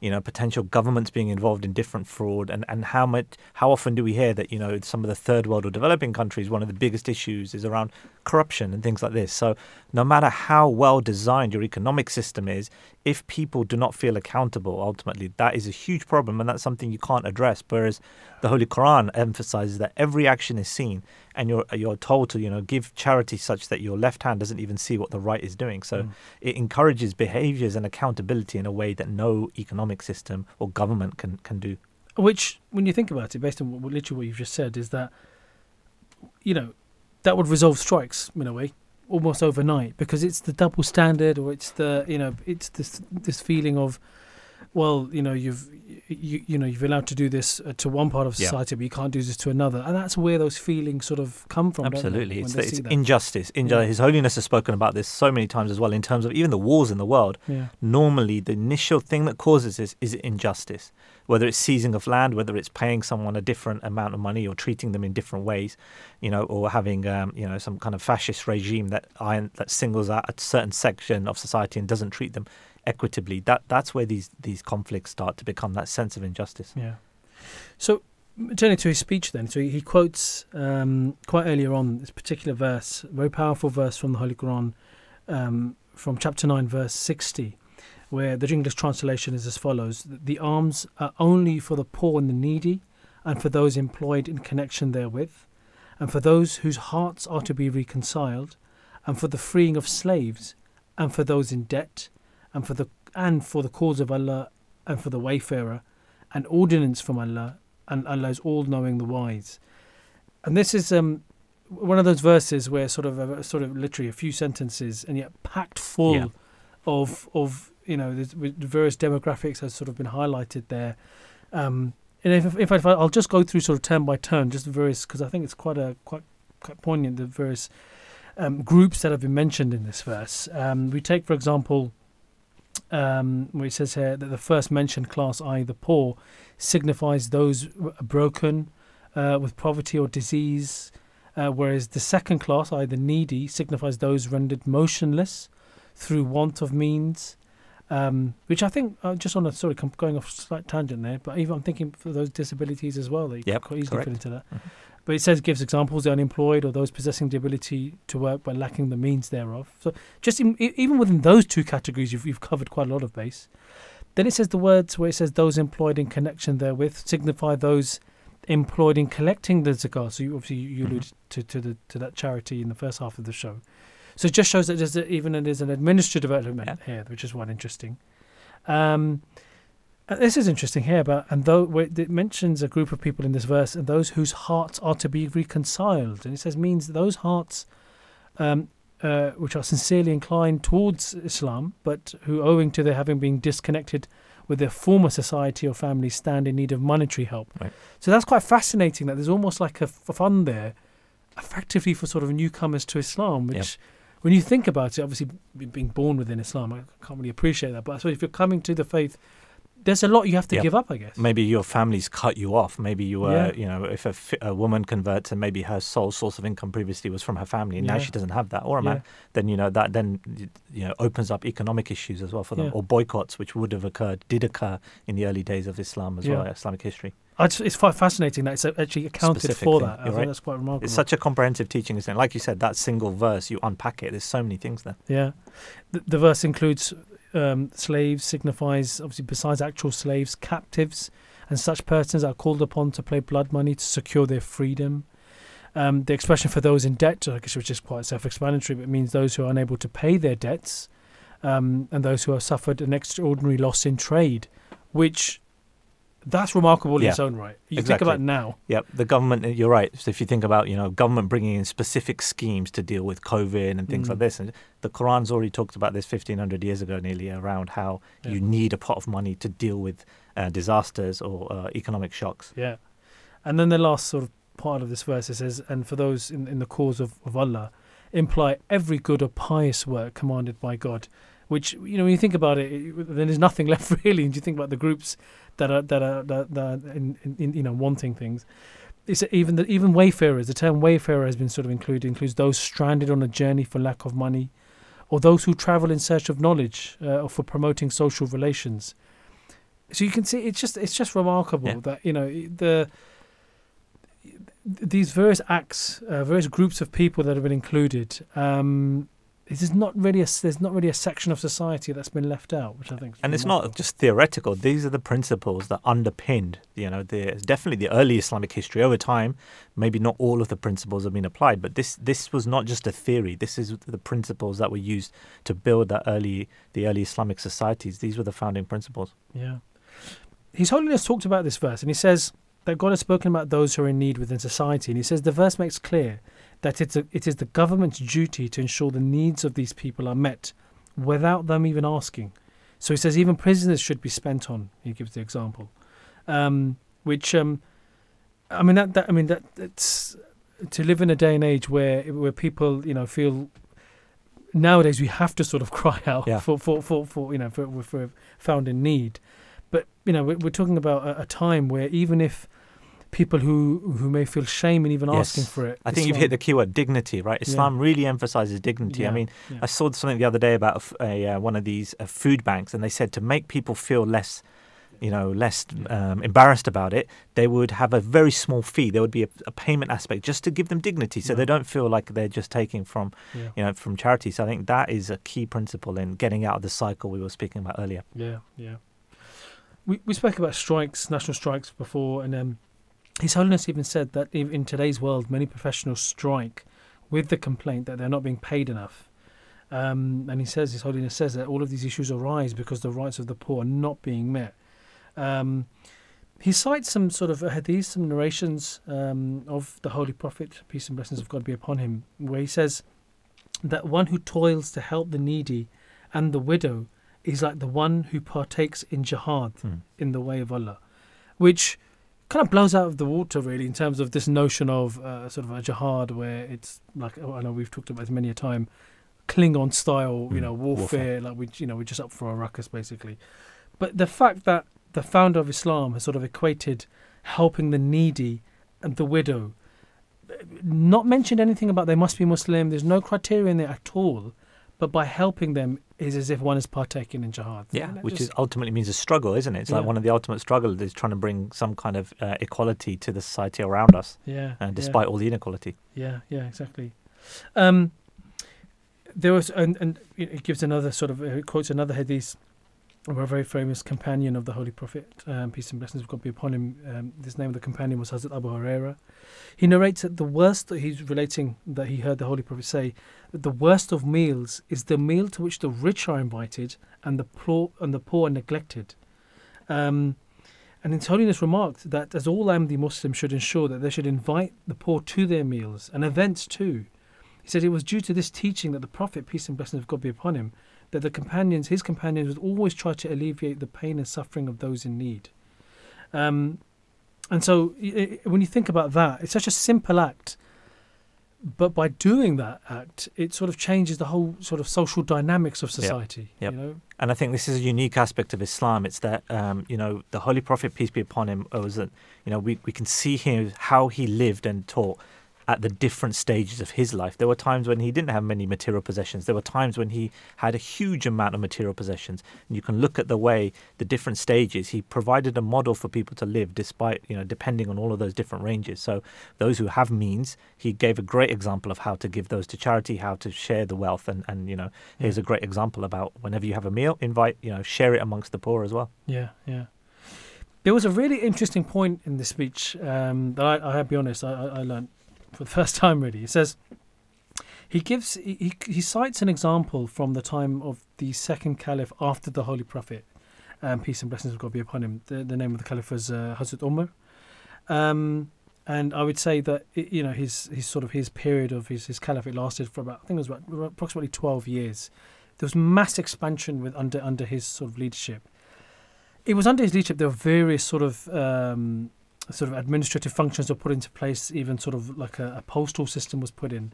you know, potential governments being involved in different fraud, and, and how much how often do we hear that you know some of the third world or developing countries one of the biggest issues is around corruption and things like this. So no matter how well designed your economic system is, if people do not feel accountable, ultimately that is a huge problem, and that's something you can't address. Whereas the Holy Quran emphasizes that every action is seen, and you're you're told to you know give charity such that your left hand doesn't even see what the right is doing. So Mm. it encourages behaviors and accountability in a way that no economic system or government can can do. Which, when you think about it, based on what, literally what you've just said, is that you know that would resolve strikes in a way almost overnight because it's the double standard or it's the you know it's this this feeling of well you know you've you, you know you've allowed to do this uh, to one part of Yeah. society but you can't do this to another and that's where those feelings sort of come from Absolutely, it's, the, it's injustice. Inju- Yeah. His Holiness has spoken about this so many times as well. In terms of even the wars in the world, yeah normally the initial thing that causes this is injustice. Whether it's seizing of land, whether it's paying someone a different amount of money or treating them in different ways, you know, or having um, you know some kind of fascist regime that iron, that singles out a certain section of society and doesn't treat them equitably. That that's where these these conflicts start to become that sense of injustice. Yeah. So turning to his speech, then, so he, quotes um, quite earlier on this particular verse, very powerful verse from the Holy Quran, um, from chapter nine, verse sixty, where the English translation is as follows: "The alms are only for the poor and the needy, and for those employed in connection therewith, and for those whose hearts are to be reconciled, and for the freeing of slaves, and for those in debt, and for the and for the cause of Allah, and for the wayfarer." an ordinance from Allah, and Allah is all knowing, the wise. And this is um one of those verses where sort of a, sort of literally a few sentences and yet packed full Yeah. of of you know the, various demographics has sort of been highlighted there. Um, and if, if, if I, I'll just go through sort of turn by turn, just the various because I think it's quite a quite quite poignant the various um, groups that have been mentioned in this verse. Um, we take for example, um, where it says here that the first mentioned class, i.e., the poor, signifies those broken uh, with poverty or disease, uh, whereas the second class, i.e., the needy, signifies those rendered motionless through want of means. Um, which I think, uh, just on a sort of going off a slight tangent there, but even I'm thinking for those disabilities as well, they Yep, quite easily correct. fit into that. Mhm. But it says gives examples the unemployed or those possessing the ability to work but lacking the means thereof. So just in, even within those two categories, you've, you've covered quite a lot of base. Then it says the words where it says those employed in connection therewith signify those employed in collecting the zakat. So you, obviously you Mhm. alluded to, to the to that charity in the first half of the show. So it just shows that there's a, even there's an administrative element Yeah. here, which is one interesting. Um, uh, this is interesting here, but and though it mentions a group of people in this verse, and those whose hearts are to be reconciled, and it says means those hearts, um, uh, which are sincerely inclined towards Islam, but who, owing to their having been disconnected with their former society or family, stand in need of monetary help. Right. So that's quite fascinating. That there's almost like a f- fund there, effectively for sort of newcomers to Islam, which. Yep. When you think about it, obviously being born within Islam, I can't really appreciate that. But I suppose if you're coming to the faith, there's a lot you have to give up, I guess. Maybe your family's cut you off. Maybe you were, Yeah. you know, if a, fi- a woman converts and maybe her sole source of income previously was from her family, and now she doesn't have that, or a man, Yeah. then you know that then you know opens up economic issues as well for them, Yeah. or boycotts, which would have occurred, did occur in the early days of Islam as well, Islamic history. Just, it's quite fascinating that it's actually accounted for that. I think right. that's quite remarkable. It's such a comprehensive teaching, isn't it? Like you said, that single verse, you unpack it. There's so many things there. Yeah. The, the verse includes um, slaves, signifies, obviously, besides actual slaves, captives, and such persons are called upon to pay blood money to secure their freedom. Um, the expression for those in debt, which is quite self explanatory, but means those who are unable to pay their debts um, and those who have suffered an extraordinary loss in trade, which that's remarkable in Yeah, its own right. You exactly. think about now. Yep, the government. You're right. So if you think about, you know, government bringing in specific schemes to deal with COVID and things Mm. like this, and the Quran's already talked about this 1500 years ago, nearly around how Yeah. you need a pot of money to deal with uh, disasters or uh, economic shocks. Yeah. And then the last sort of part of this verse it says, and for those in, in the cause of, of Allah, imply every good or pious work commanded by God. Which you know, when you think about it, it then there's nothing (laughs) left really. And you think about the groups that are that are that, that are in, in, you know wanting things. It's even the, even wayfarers. The term wayfarer has been sort of included. Includes those stranded on a journey for lack of money, or those who travel in search of knowledge uh, or for promoting social relations. So you can see it's just it's just remarkable Yeah. that you know the these various acts, uh, various groups of people that have been included. Um, it is not really a s- there's not really a section of society that's been left out, which I think. is And it's not just theoretical. These are the principles that underpinned, you know, the definitely the early Islamic history. Over time, maybe not all of the principles have been applied, but this this was not just a theory. This is the principles that were used to build that early the early Islamic societies. These were the founding principles. Yeah. His Holiness talked about this verse and he says that God has spoken about those who are in need within society. And he says the verse makes clear that it's a, it is the government's duty to ensure the needs of these people are met without them even asking. So he says even prisoners should be spent on. He gives the example, um, which um, I mean that, that I mean that it's to live in a day and age where where people you know feel nowadays we have to sort of (laughs) cry out Yeah. for, for, for, for you know for, for found in need but you know we're, we're talking about a, a time where even if people who who may feel shame in even asking for it I think you've hit the keyword dignity, right? Islam really emphasizes dignity. Yeah, I mean, yeah. I saw something the other day about a a, uh, one of these uh, food banks, and they said to make people feel less, you know, less um, embarrassed about it, they would have a very small fee. There would be a, a payment aspect just to give them dignity, so Yeah. they don't feel like they're just taking from, yeah. you know, from charity. So I think that is a key principle in getting out of the cycle we were speaking about earlier. Yeah, yeah. We we spoke about strikes, national strikes before, and um, His Holiness even said that in, in today's world, many professionals strike with the complaint that they're not being paid enough. Um, and he says, His Holiness says that all of these issues arise because the rights of the poor are not being met. Um, he cites some sort of hadith, some narrations um, of the Holy Prophet, peace and blessings of God be upon him, where he says that one who toils to help the needy and the widow is like the one who partakes in jihad Hmm. in the way of Allah, which kind of blows out of the water really in terms of this notion of uh, sort of a jihad where it's like oh, I know we've talked about this many a time, Klingon style, you Mm, know, warfare, warfare. like we you know we're just up for a ruckus basically, but the fact that the founder of Islam has sort of equated helping the needy and the widow, not mentioned anything about they must be Muslim. There's no criteria in there at all, but by helping them is as if one is partaking in jihad. Yeah, And which just- is ultimately means a struggle, isn't it? It's like Yeah. one of the ultimate struggles is trying to bring some kind of uh, equality to the society around us, yeah, uh, yeah. despite all the inequality. Yeah, yeah, exactly. Um, there was, and, and it gives another sort of uh, quotes another hadith a very famous companion of the Holy Prophet, um, peace and blessings of God be upon him. Um, this name of the companion was Hazrat Abu Huraira. He narrates that the worst that he's relating that he heard the Holy Prophet say that the worst of meals is the meal to which the rich are invited and the poor and the poor are neglected. Um, and His Holiness remarked that as all Ahmadi Muslims should ensure that they should invite the poor to their meals and events too. He said it was due to this teaching that the Prophet, peace and blessings of God be upon him, that the companions, his companions, would always try to alleviate the pain and suffering of those in need. Um, and so, i- i- when you think about that, it's such a simple act, but by doing that act, it sort of changes the whole sort of social dynamics of society. Yep. You know, And I think this is a unique aspect of Islam. It's that um, you know the Holy Prophet peace be upon him was that you know we, we can see him how he lived and taught at the different stages of his life. There were times when he didn't have many material possessions. There were times when he had a huge amount of material possessions. And you can look at the way the different stages he provided a model for people to live despite you know depending on all of those different ranges. So those who have means, he gave a great example of how to give those to charity, how to share the wealth, and and you know here's a great example about whenever you have a meal, invite you know share it amongst the poor as well. Yeah, yeah. There was a really interesting point in this speech um, that I, I have to be honest, I I learned for the first (laughs) time. Really, He says he gives he, he cites an example from the time of the second caliph after the Holy Prophet, um, peace and blessings of God be upon him. The, the name of the caliph was uh, Hazrat Umar, um, and I would say that you know his his sort of his period of his his caliphate lasted for about I think it was about approximately twelve years. There was mass expansion with under under his sort of leadership it was under his leadership there were various sort of um, sort of administrative functions were put into place even sort of like a, a postal system was put in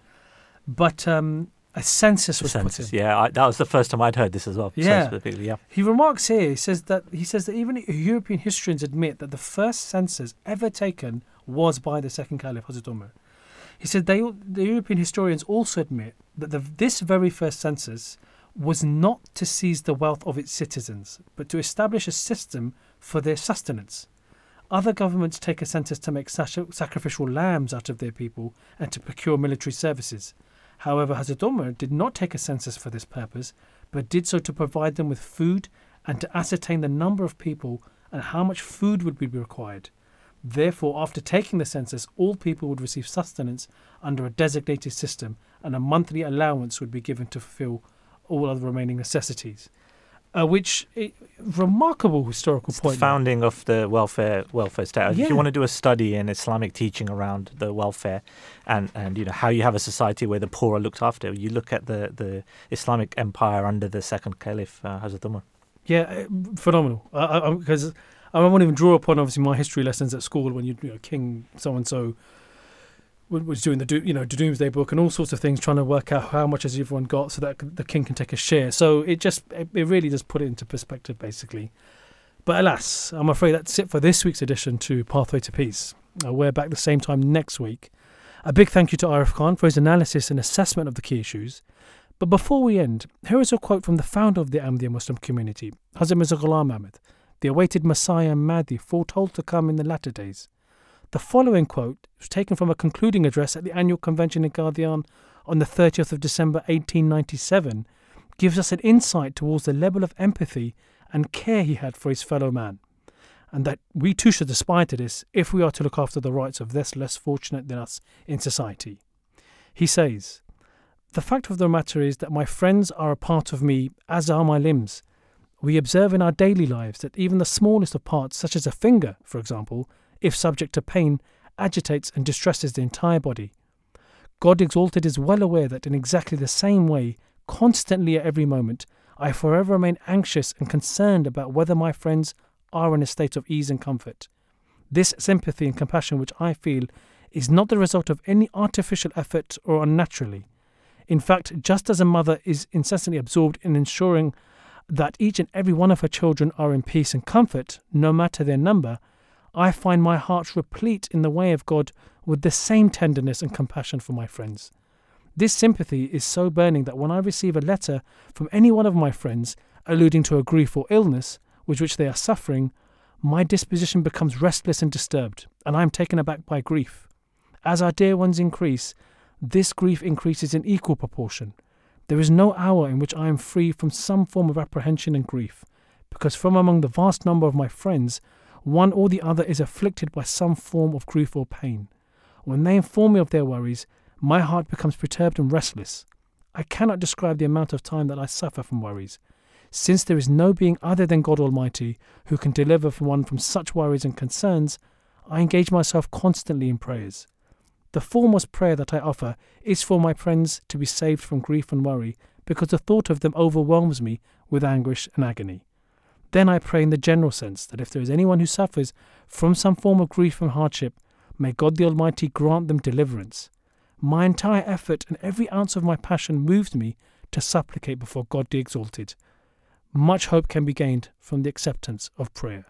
but um, a census was Census, put in yeah, I, that was the first time I'd heard this as well. Yeah. specifically, yeah. he remarks here he says that he says that even European historians admit that the first census ever taken was by the second caliph Hazrat Umar he said they the European historians also admit that the, this very first census was not to seize the wealth of its citizens, but to establish a system for their sustenance. Other governments take a census to make sacrificial lambs out of their people and to procure military services. However, Hazrat did not take a census for this purpose, but did so to provide them with food and to ascertain the number of people and how much food would be required. Therefore, after taking the census, all people would receive sustenance under a designated system, and a monthly allowance would be given to fulfill all other remaining necessities. Uh, which eh, remarkable historical It's the point. founding of the welfare welfare state. If you want to do a study in Islamic teaching around the welfare and, and you know how you have a society where the poor are looked after, you look at the, the Islamic empire under the second caliph uh, Hazrat Umar. Yeah, eh, phenomenal. Because I, I, won't even draw upon obviously my history lessons at school when you, you know, King so and so was doing the you know the Domesday Book and all sorts of things, trying to work out how much has everyone got so that the king can take a share. So it just it, really does put it into perspective, basically. But alas, I'm afraid that's it for this week's edition to Pathway to Peace. Uh, we're back the same time next week. A big thank you to Arif Khan for his analysis and assessment of the key issues. But before we end, here is a quote from the founder of the Ahmadiyya Muslim community, Hazrat Mirza Ghulam Ahmad, the awaited Messiah Mahdi foretold to come in the latter days. The following quote was taken from a concluding address at the annual convention in Qadian on the 30th of December 1897 gives us an insight towards the level of empathy and care he had for his fellow man, and that we too should aspire to this if we are to look after the rights of those less fortunate than us in society. He says, The fact of the matter is that my friends are a part of me, as are my limbs. We observe in our daily lives that even the smallest of parts, such as a finger, for example, if subject to pain, agitates and distresses the entire body. God exalted is well aware that in exactly the same way, constantly at every moment, I forever remain anxious and concerned about whether my friends are in a state of ease and comfort. This sympathy and compassion which I feel is not the result of any artificial effort or unnaturally. In fact, just as a mother is incessantly absorbed in ensuring that each and every one of her children are in peace and comfort, no matter their number, I find my heart replete in the way of God with the same tenderness and compassion for my friends. This sympathy is so burning that when I receive a letter from any one of my friends alluding to a grief or illness with which they are suffering, my disposition becomes restless and disturbed, and I am taken aback by grief. As our dear ones increase, this grief increases in equal proportion. There is no hour in which I am free from some form of apprehension and grief, because from among the vast number of my friends, one or the other is afflicted by some form of grief or pain. When they inform me of their worries, my heart becomes perturbed and restless. I cannot describe the amount of time that I suffer from worries. Since there is no being other than God Almighty who can deliver one from such worries and concerns, I engage myself constantly in prayers. The foremost prayer that I offer is for my friends to be saved from grief and worry, because the thought of them overwhelms me with anguish and agony. Then I pray in the general sense that if there is anyone who suffers from some form of grief and hardship, may God the Almighty grant them deliverance. My entire effort and every ounce of my passion moves me to supplicate before God the Exalted. Much hope can be gained from the acceptance of prayer.